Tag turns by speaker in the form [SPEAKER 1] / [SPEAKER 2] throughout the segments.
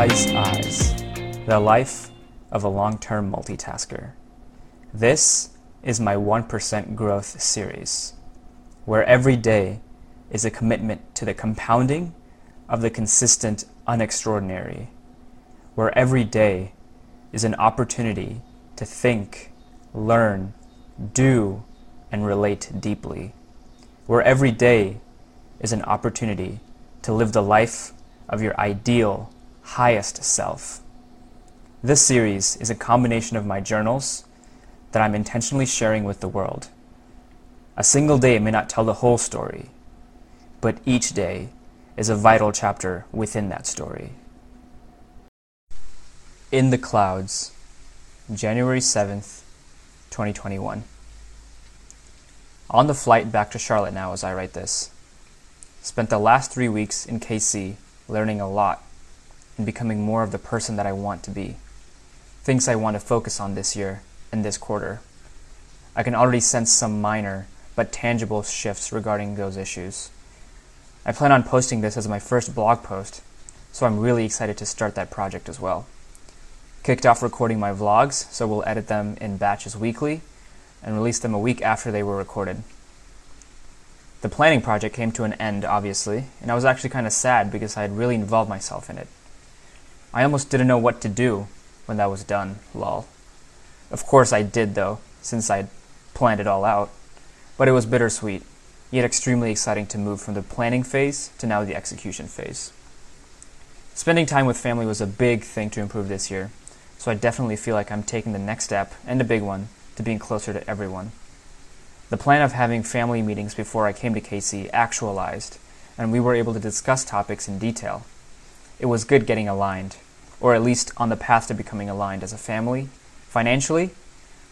[SPEAKER 1] Wise Eyes The Life of a Long Term Multitasker. This is my 1% Growth series, where every day is a commitment to the compounding of the consistent unextraordinary, where every day is an opportunity to think, learn, do, and relate deeply, where every day is an opportunity to live the life of your ideal, highest self. This series is a combination of my journals that I'm intentionally sharing with the world. A single day may not tell the whole story, but each day is a vital chapter within that story. In the Clouds, January 7th, 2021. On the flight back to Charlotte now as I write this. Spent the last three weeks in KC learning a lot and becoming more of the person that I want to be. Things I want to focus on this year and this quarter. I can already sense some minor but tangible shifts regarding those issues. I plan on posting this as my first blog post, so I'm really excited to start that project as well. Kicked off recording my vlogs, so we'll edit them in batches weekly and release them a week after they were recorded. The planning project came to an end, obviously, and I was actually kind of sad because I had really involved myself in it. I almost didn't know what to do when that was done, lol. Of course I did, though, since I'd planned it all out. But it was bittersweet, yet extremely exciting to move from the planning phase to now the execution phase. Spending time with family was a big thing to improve this year, so I definitely feel like I'm taking the next step, and a big one, to being closer to everyone. The plan of having family meetings before I came to KC actualized, and we were able to discuss topics in detail. It was good getting aligned, or at least on the path to becoming aligned as a family, financially,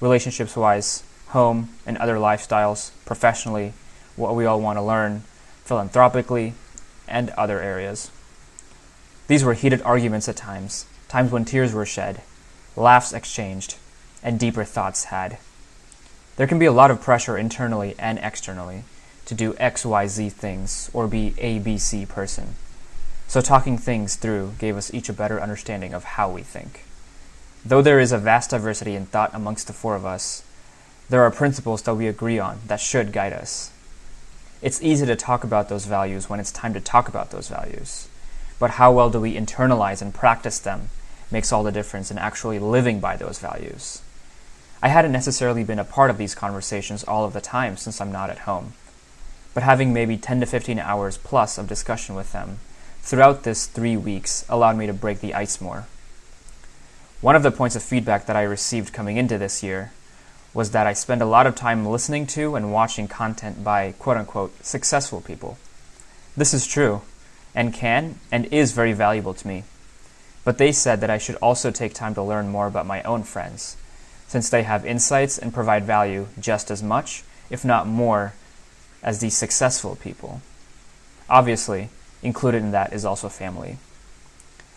[SPEAKER 1] relationships wise, home, and other lifestyles, professionally, what we all want to learn, philanthropically, and other areas. These were heated arguments at times, times when tears were shed, laughs exchanged, and deeper thoughts had. There can be a lot of pressure internally and externally to do XYZ things or be ABC person. So talking things through gave us each a better understanding of how we think. Though there is a vast diversity in thought amongst the four of us, there are principles that we agree on that should guide us. It's easy to talk about those values when it's time to talk about those values. But how well do we internalize and practice them makes all the difference in actually living by those values. I hadn't necessarily been a part of these conversations all of the time since I'm not at home, but having maybe 10 to 15 hours plus of discussion with them throughout this three weeks allowed me to break the ice more. One of the points of feedback that I received coming into this year was that I spend a lot of time listening to and watching content by quote unquote successful people. This is true, and can and is very valuable to me. But they said that I should also take time to learn more about my own friends since they have insights and provide value just as much, if not more, as these successful people. Obviously, included in that is also family.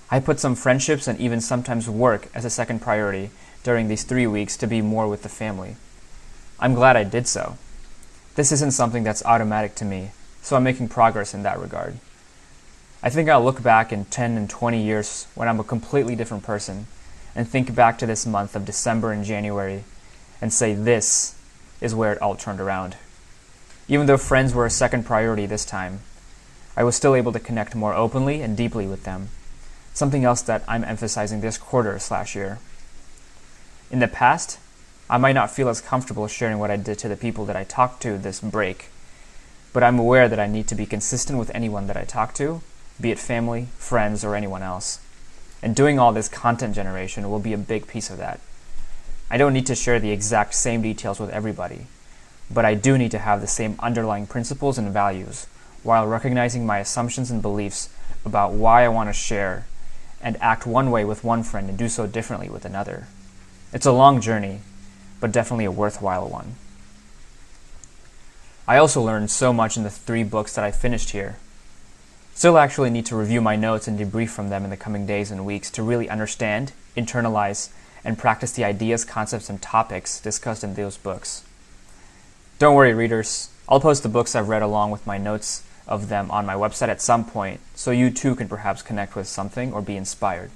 [SPEAKER 1] I put some friendships and even sometimes work as a second priority during these three weeks to be more with the family. I'm glad I did so. This isn't something that's automatic to me, so I'm making progress in that regard. I think I'll look back in 10 and 20 years when I'm a completely different person and think back to this month of December and January and say this is where it all turned around. Even though friends were a second priority this time, I was still able to connect more openly and deeply with them. Something else that I'm emphasizing this quarter slash year. In the past, I might not feel as comfortable sharing what I did to the people that I talked to this break, but I'm aware that I need to be consistent with anyone that I talk to, be it family, friends, or anyone else. And doing all this content generation will be a big piece of that. I don't need to share the exact same details with everybody, but I do need to have the same underlying principles and values while recognizing my assumptions and beliefs about why I want to share and act one way with one friend and do so differently with another. It's a long journey, but definitely a worthwhile one. I also learned so much in the three books that I finished here Still actually need to review my notes and debrief from them in the coming days and weeks to really understand, internalize, and practice the ideas, concepts, and topics discussed in those books. Don't worry, readers. I'll post the books I've read along with my notes of them on my website at some point, so you too can perhaps connect with something or be inspired.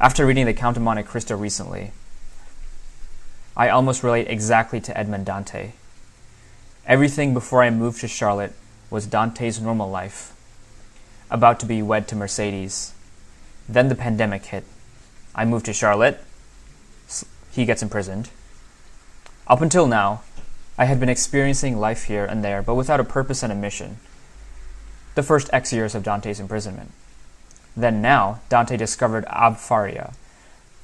[SPEAKER 1] After reading The Count of Monte Cristo recently, I almost relate exactly to Edmond Dante. Everything before I moved to Charlotte was Dante's normal life, about to be wed to Mercedes. Then the pandemic hit. I moved to Charlotte. He gets imprisoned. Up until now, I had been experiencing life here and there, but without a purpose and a mission. The first X years of Dante's imprisonment. Then now, Dante discovered Abbé Faria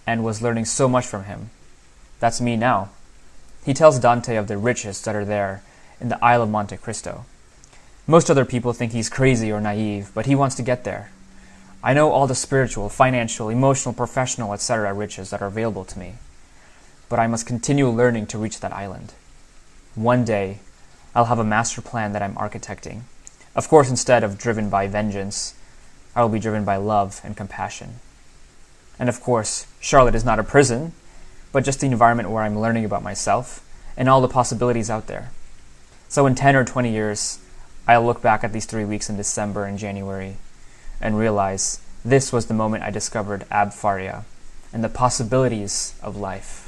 [SPEAKER 1] and was learning so much from him. That's me now. He tells Dante of the riches that are there in the Isle of Monte Cristo. Most other people think he's crazy or naive, but he wants to get there. I know all the spiritual, financial, emotional, professional, etc. riches that are available to me, but I must continue learning to reach that island. One day, I'll have a master plan that I'm architecting. Of course, instead of driven by vengeance, I will be driven by love and compassion. And of course, Charlotte is not a prison, but just the environment where I'm learning about myself and all the possibilities out there. So in 10 or 20 years, I'll look back at these three weeks in December and January and realize this was the moment I discovered Abbé Faria and the possibilities of life.